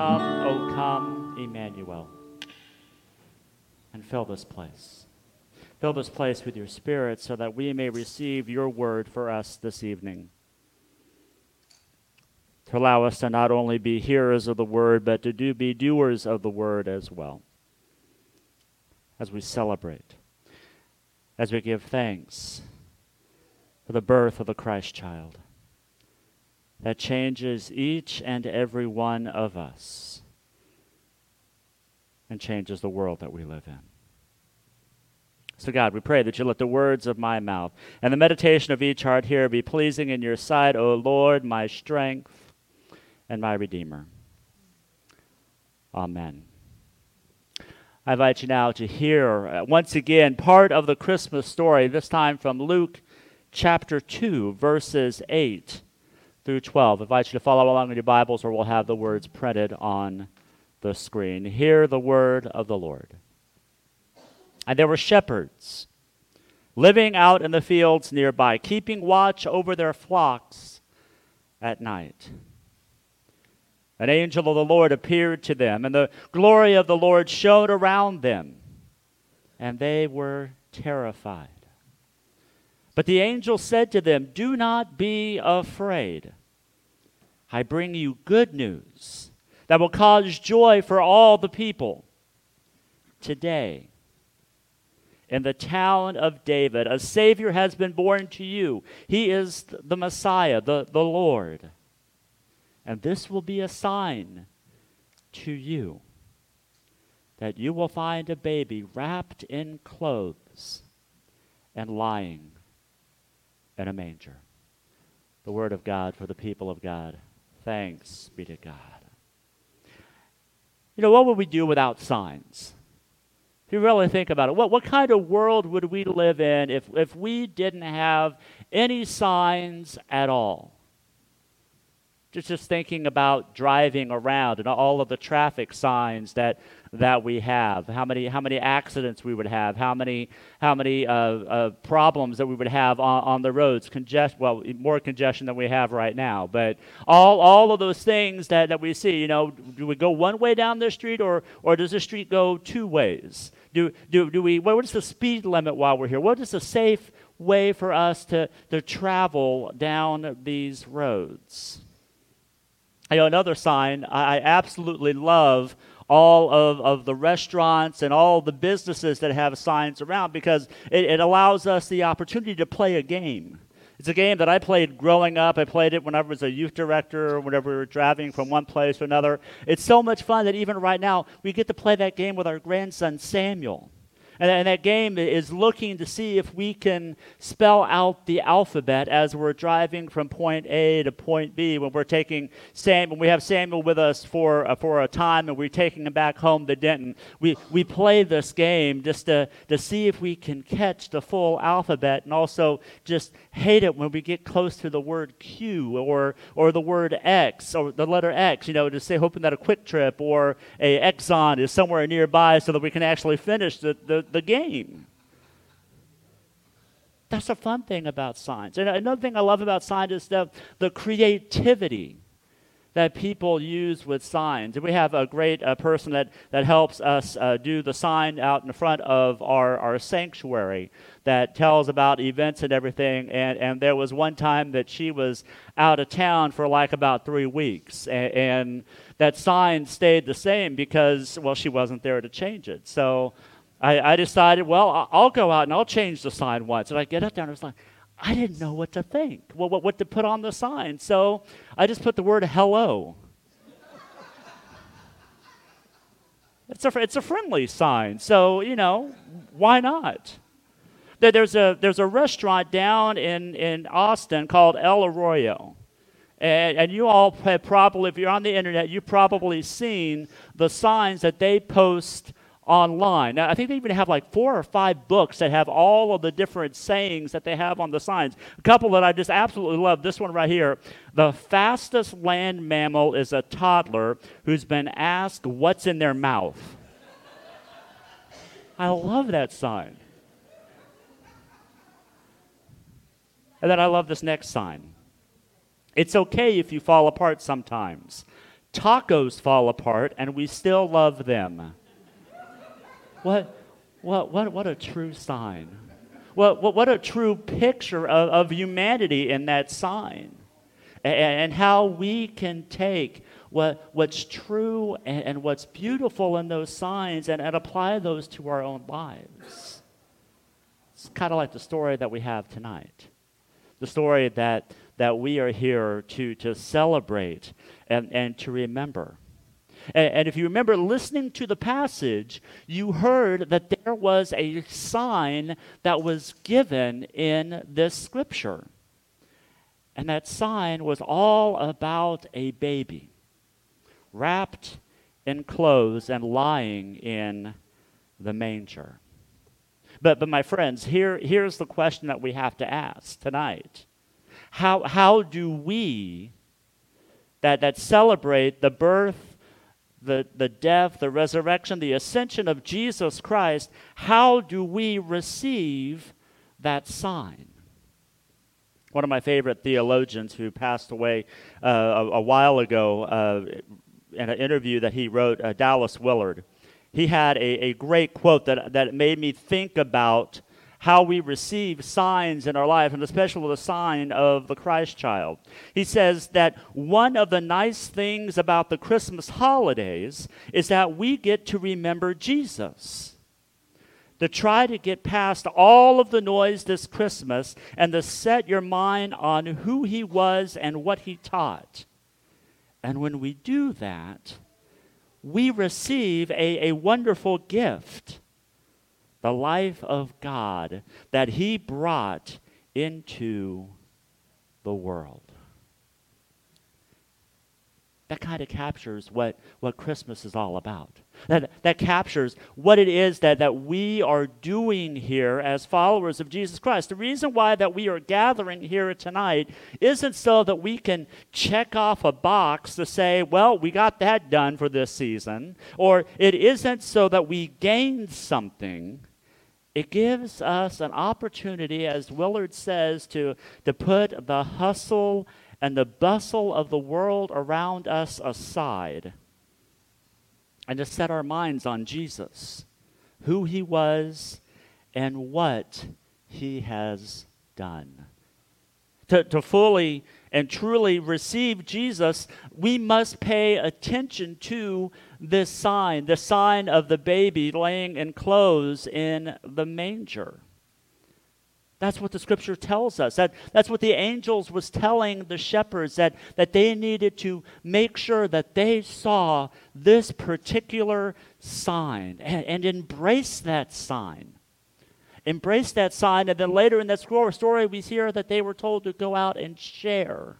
Come, O come, Emmanuel, and fill this place. Fill this place with your Spirit so that we may receive your word for us this evening. To allow us to not only be hearers of the word, but to do, be doers of the word as well. As we celebrate, as we give thanks for the birth of the Christ child that changes each and every one of us and changes the world that we live in. So, God, we pray that you let the words of my mouth and the meditation of each heart here be pleasing in your sight, O Lord, my strength and my Redeemer. Amen. I invite you now to hear uh, once again part of the Christmas story, this time from Luke chapter 2, verses 8 through 12. I invite you to follow along in your Bibles, or we'll have the words printed on the screen. Hear the word of the Lord. And there were shepherds living out in the fields nearby, keeping watch over their flocks at night. An angel of the Lord appeared to them, and the glory of the Lord shone around them, and they were terrified. But the angel said to them, Do not be afraid. I bring you good news that will cause joy for all the people. Today, in the town of David. A Savior has been born to you. He is the Messiah, the, the Lord. And this will be a sign to you that you will find a baby wrapped in clothes and lying in a manger. The Word of God for the people of God. Thanks be to God. You know, what would we do without signs? If you really think about it, what, what kind of world would we live in if, if we didn't have any signs at all? Just, just thinking about driving around and all of the traffic signs that, that we have, how many, how many accidents we would have, how many, how many uh, uh, problems that we would have on, on the roads, congest, well, more congestion than we have right now. But all, all of those things that, that we see, you know, do we go one way down the street or, or does the street go two ways? Do, do, do we, what is the speed limit while we're here? What is the safe way for us to, to travel down these roads? Know, another sign I absolutely love all of, of the restaurants and all the businesses that have signs around because it, it allows us the opportunity to play a game. It's a game that I played growing up. I played it when I was a youth director or whenever we were driving from one place to another. It's so much fun that even right now, we get to play that game with our grandson, Samuel. And, and that game is looking to see if we can spell out the alphabet as we're driving from point A to point B. When we're taking Sam, when we have Samuel with us for uh, for a time, and we're taking him back home to Denton, we we play this game just to to see if we can catch the full alphabet, and also just hate it when we get close to the word Q or or the word X or the letter X. You know, to say hoping that a QuikTrip or a Exxon is somewhere nearby so that we can actually finish the, the the game. That's a fun thing about science. And another thing I love about science is the, the creativity that people use with signs. And we have a great uh, person that, that helps us uh, do the sign out in front of our, our sanctuary that tells about events and everything. And, and there was one time that she was out of town for like about three weeks. And, and that sign stayed the same because, well, she wasn't there to change it. So I, I decided, well, I'll go out and I'll change the sign once. And I get up there and I was like, I didn't know what to think, what, what, what to put on the sign. So I just put the word hello. it's, a, it's a friendly sign. So, you know, why not? There's a, there's a restaurant down in, in Austin called El Arroyo. And, and, you all have probably, if you're on the internet, you've probably seen the signs that they post online. Now, I think they even have like four or five books that have all of the different sayings that they have on the signs. A couple that I just absolutely love. This one right here. The fastest land mammal is a toddler who's been asked what's in their mouth. I love that sign. And then I love this next sign. It's okay if you fall apart sometimes. Tacos fall apart and we still love them. What, what, what, what a true sign. What, what, what a true picture of, of humanity in that sign. And, and how we can take what, what's true and, and what's beautiful in those signs and, and apply those to our own lives. It's kind of like the story that we have tonight. The story that that we are here to, to celebrate and, and to remember. And, if you remember listening to the passage, you heard that there was a sign that was given in this scripture. And that sign was all about a baby wrapped in clothes and lying in the manger. But, but my friends, here, here's the question that we have to ask tonight how, how do we that, that celebrate the birth, the, the death, the resurrection, the ascension of Jesus Christ, how do we receive that sign? One of my favorite theologians who passed away uh, a, a, while ago uh, in an interview that he wrote, uh, Dallas Willard, he had a, a great quote that, that made me think about how we receive signs in our life, and especially the sign of the Christ child. He says that one of the nice things about the Christmas holidays is that we get to remember Jesus. To try to get past all of the noise this Christmas and to set your mind on who he was and what he taught. And when we do that, we receive a, a wonderful gift the life of God that He brought into the world. That kind of captures what, what Christmas is all about. That, that captures what it is that, that we are doing here as followers of Jesus Christ. The reason why that we are gathering here tonight isn't so that we can check off a box to say, well, we got that done for this season, or it isn't so that we gained something it gives us an opportunity, as Willard says, to, to put the hustle and the bustle of the world around us aside and to set our minds on Jesus, who he was, and what he has done. To, to fully and truly receive Jesus, we must pay attention to this sign, the sign of the baby laying in clothes in the manger. That's what the scripture tells us. That, that's what the angels was telling the shepherds that, that they needed to make sure that they saw this particular sign and, and embrace that sign. Embrace that sign, and then later in that story, we hear that they were told to go out and share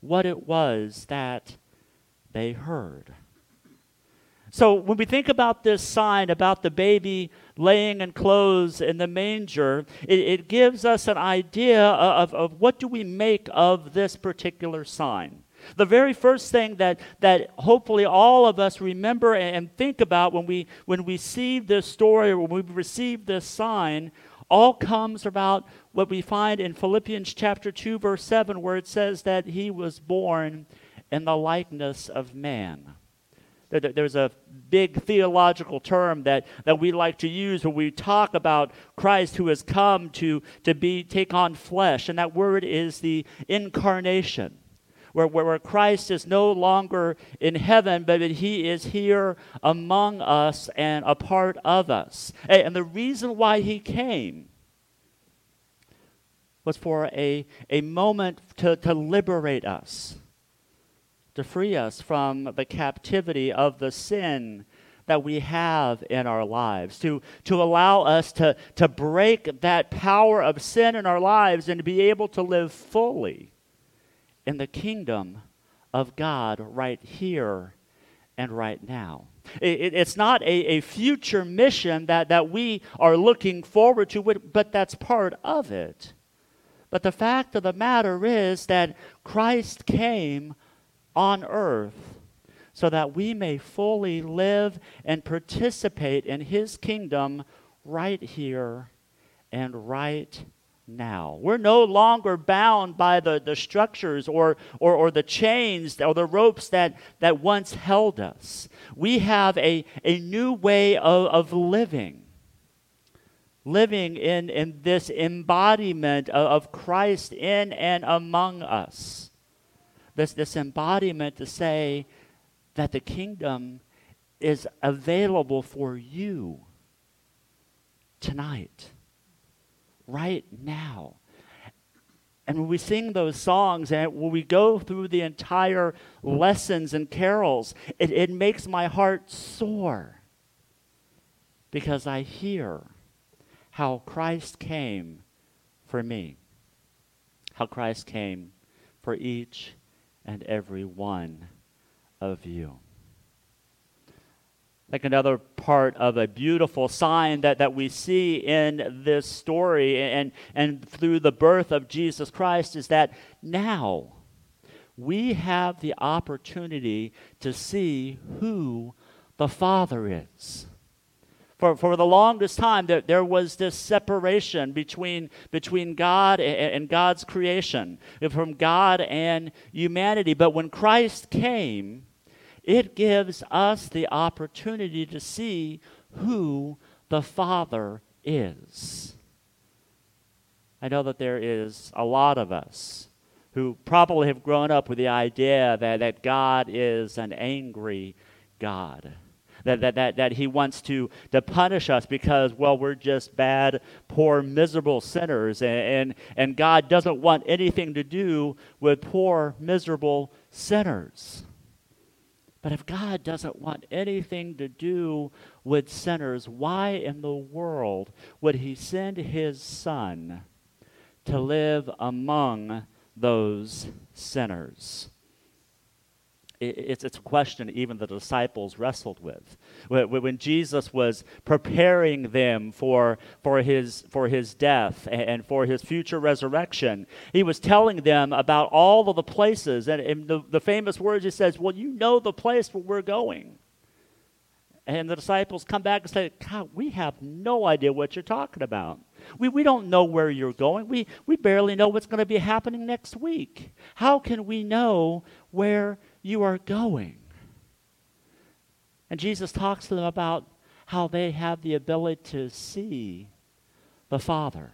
what it was that they heard. So when we think about this sign about the baby laying in clothes in the manger, it, it gives us an idea of, of what do we make of this particular sign. The very first thing that, that hopefully all of us remember and think about when we, when we see this story or when we receive this sign all comes about what we find in Philippians chapter 2, verse 7, where it says that he was born in the likeness of man. There's a big theological term that, that we like to use when we talk about Christ who has come to, to be, take on flesh, and that word is the incarnation. Where, where, where Christ is no longer in heaven, but he is here among us and a part of us. And the reason why he came was for a, a moment to, to liberate us to free us from the captivity of the sin that we have in our lives, to, to allow us to, to break that power of sin in our lives and to be able to live fully in the kingdom of God right here and right now. It, it, it's not a, a future mission that, that we are looking forward to, but that's part of it. But the fact of the matter is that Christ came on earth so that we may fully live and participate in his kingdom right here and right now. We're no longer bound by the, the structures or, or, or the chains or the ropes that, that once held us. We have a, a new way of, of living. Living in, in this embodiment of, of Christ in and among us. This, this embodiment to say that the kingdom is available for you tonight right now. And when we sing those songs and when we go through the entire lessons and carols, it, it makes my heart soar because I hear how Christ came for me, how Christ came for each and every one of you like another part of a beautiful sign that, that we see in this story and, and through the birth of Jesus Christ is that now we have the opportunity to see who the Father is. For, for the longest time, there, there was this separation between, between God and, and God's creation, from God and humanity. But when Christ came, it gives us the opportunity to see who the Father is. I know that there is a lot of us who probably have grown up with the idea that, that God is an angry God. That, that, that, that he wants to, to punish us because, well, we're just bad, poor, miserable sinners. And, and, and God doesn't want anything to do with poor, miserable sinners. But if God doesn't want anything to do with sinners, why in the world would He send His Son to live among those sinners? It's, it's a question even the disciples wrestled with. When Jesus was preparing them for, for, his, for his death and for his future resurrection, he was telling them about all of the places. And in the, the famous words, he says, Well, you know the place where we're going. And the disciples come back and say, God, we have no idea what you're talking about. We, we don't know where you're going. We, we barely know what's going to be happening next week. How can we know where you are going. And Jesus talks to them about how they have the ability to see the Father.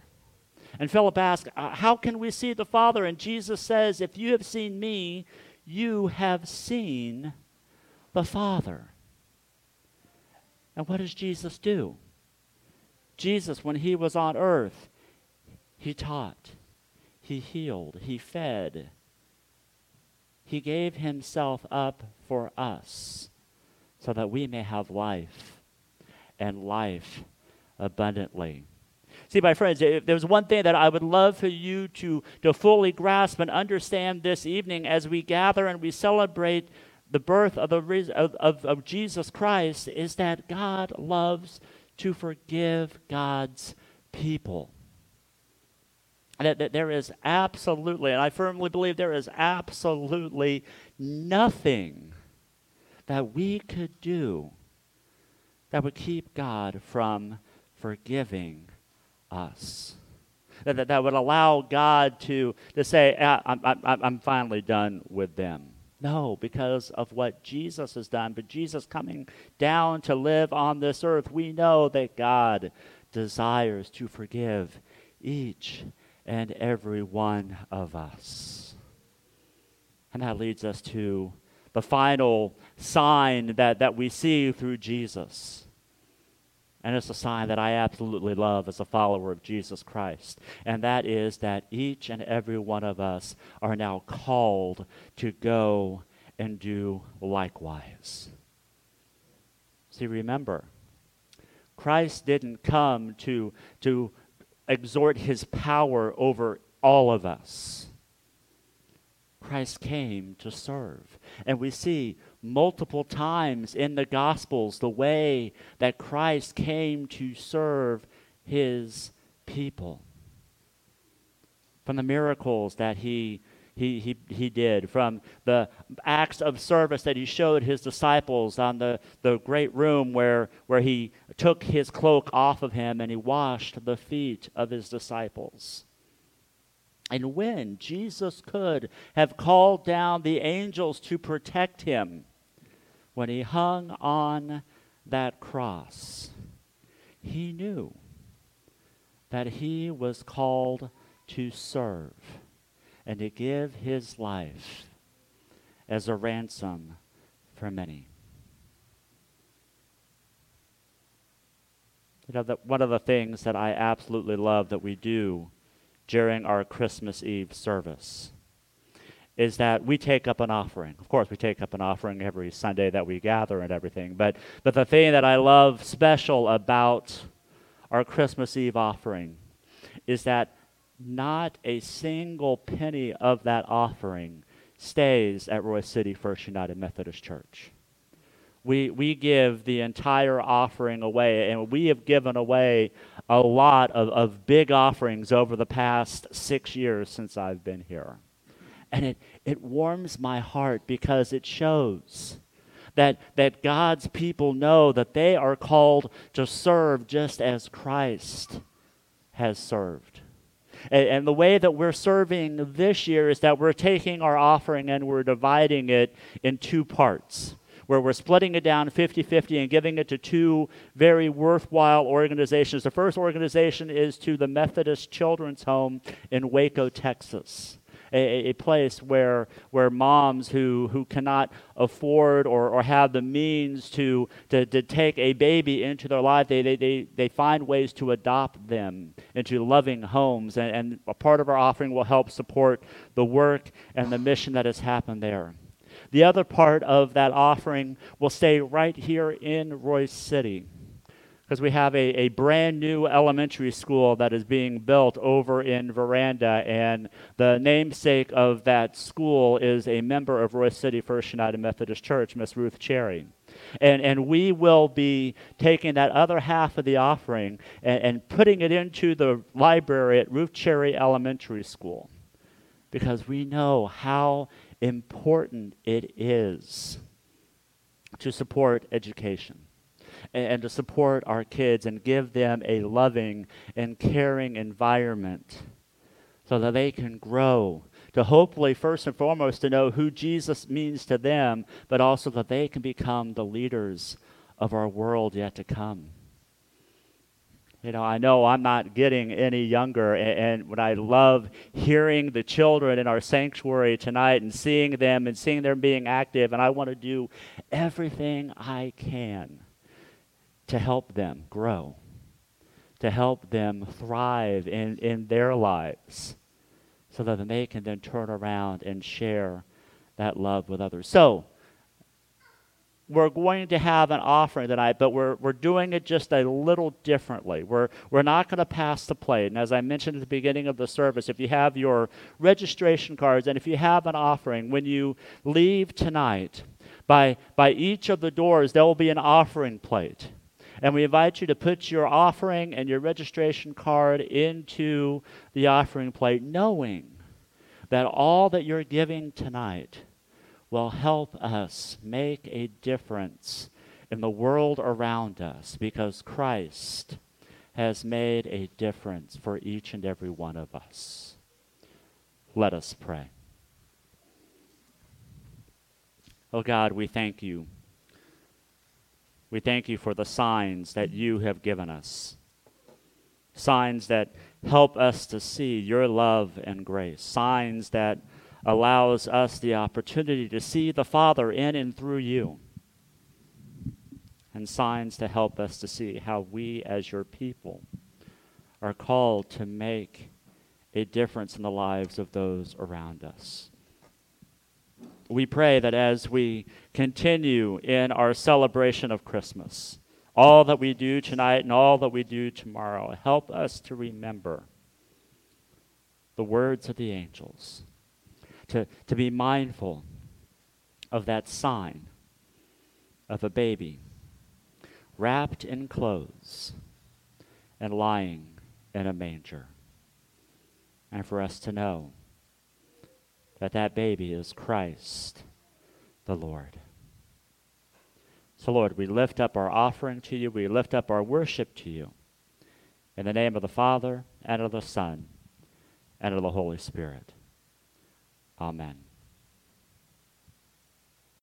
And Philip asks, uh, How can we see the Father? And Jesus says, If you have seen me, you have seen the Father. And what does Jesus do? Jesus, when he was on earth, he taught, he healed, he fed, he gave himself up for us so that we may have life and life abundantly. See, my friends, if there's one thing that I would love for you to, to fully grasp and understand this evening as we gather and we celebrate the birth of, the, of, of, of Jesus Christ, is that God loves to forgive God's people that, that there is absolutely, and I firmly believe there is absolutely nothing that we could do that would keep God from forgiving us. That, that, that would allow God to, to say, ah, I'm, I'm, I'm finally done with them. No, because of what Jesus has done. But Jesus coming down to live on this earth, we know that God desires to forgive each and every one of us. And that leads us to the final sign that, that we see through Jesus. And it's a sign that I absolutely love as a follower of Jesus Christ. And that is that each and every one of us are now called to go and do likewise. See, remember, Christ didn't come to, to exert his power over all of us. Christ came to serve. And we see multiple times in the Gospels the way that Christ came to serve his people. From the miracles that he he, he, he did, from the acts of service that he showed his disciples on the, the great room where, where he took his cloak off of him and he washed the feet of his disciples. And when Jesus could have called down the angels to protect him, when he hung on that cross, he knew that he was called to serve and to give his life as a ransom for many. You know, that one of the things that I absolutely love that we do during our Christmas Eve service is that we take up an offering. Of course, we take up an offering every Sunday that we gather and everything. But, but the thing that I love special about our Christmas Eve offering is that not a single penny of that offering stays at Royse City First United Methodist Church. We, we give the entire offering away, and we have given away a lot of, of big offerings over the past six years since I've been here. And it, it warms my heart because it shows that, that God's people know that they are called to serve just as Christ has served. And, and, the way that we're serving this year is that we're taking our offering and we're dividing it in two parts, where we're splitting it down 50 50 and giving it to two very worthwhile organizations. The first organization is to the Methodist Children's Home in Waco, Texas a, a place where, where moms who, who cannot afford or, or have the means to, to, to take a baby into their life, they, they, they, they find ways to adopt them into loving homes. And, and a part of our offering will help support the work and the mission that has happened there. The other part of that offering will stay right here in Royse City because we have a, a brand new elementary school that is being built over in Verandah, and the namesake of that school is a member of Royse City First United Methodist Church, Miss Ruth Cherry. And, and we will be taking that other half of the offering and, and putting it into the library at Ruth Cherry Elementary School because we know how important it is to support education and, and to support our kids and give them a loving and caring environment so that they can grow to hopefully first and foremost to know who Jesus means to them, but also that they can become the leaders of our world yet to come. You know, I know I'm not getting any younger, and, and I love hearing the children in our sanctuary tonight and seeing them and seeing them being active, and I want to do everything I can to help them grow, to help them thrive in, in their lives, so that they can then turn around and share that love with others. So, we're going to have an offering tonight, but we're, we're doing it just a little differently. We're, we're not going to pass the plate. And as I mentioned at the beginning of the service, if you have your registration cards and if you have an offering, when you leave tonight, by, by each of the doors, there will be an offering plate. And we invite you to put your offering and your registration card into the offering plate, knowing that all that you're giving tonight will help us make a difference in the world around us because Christ has made a difference for each and every one of us. Let us pray. Oh God, we thank you we thank you for the signs that you have given us. Signs that help us to see your love and grace. Signs that allows us the opportunity to see the Father in and through you. And signs to help us to see how we as your people are called to make a difference in the lives of those around us we pray that as we continue in our celebration of Christmas, all that we do tonight and all that we do tomorrow, help us to remember the words of the angels to, to be mindful of that sign of a baby wrapped in clothes and lying in a manger. And for us to know that that baby is Christ the Lord. So, Lord, we lift up our offering to you. We lift up our worship to you. In the name of the Father, and of the Son, and of the Holy Spirit. Amen.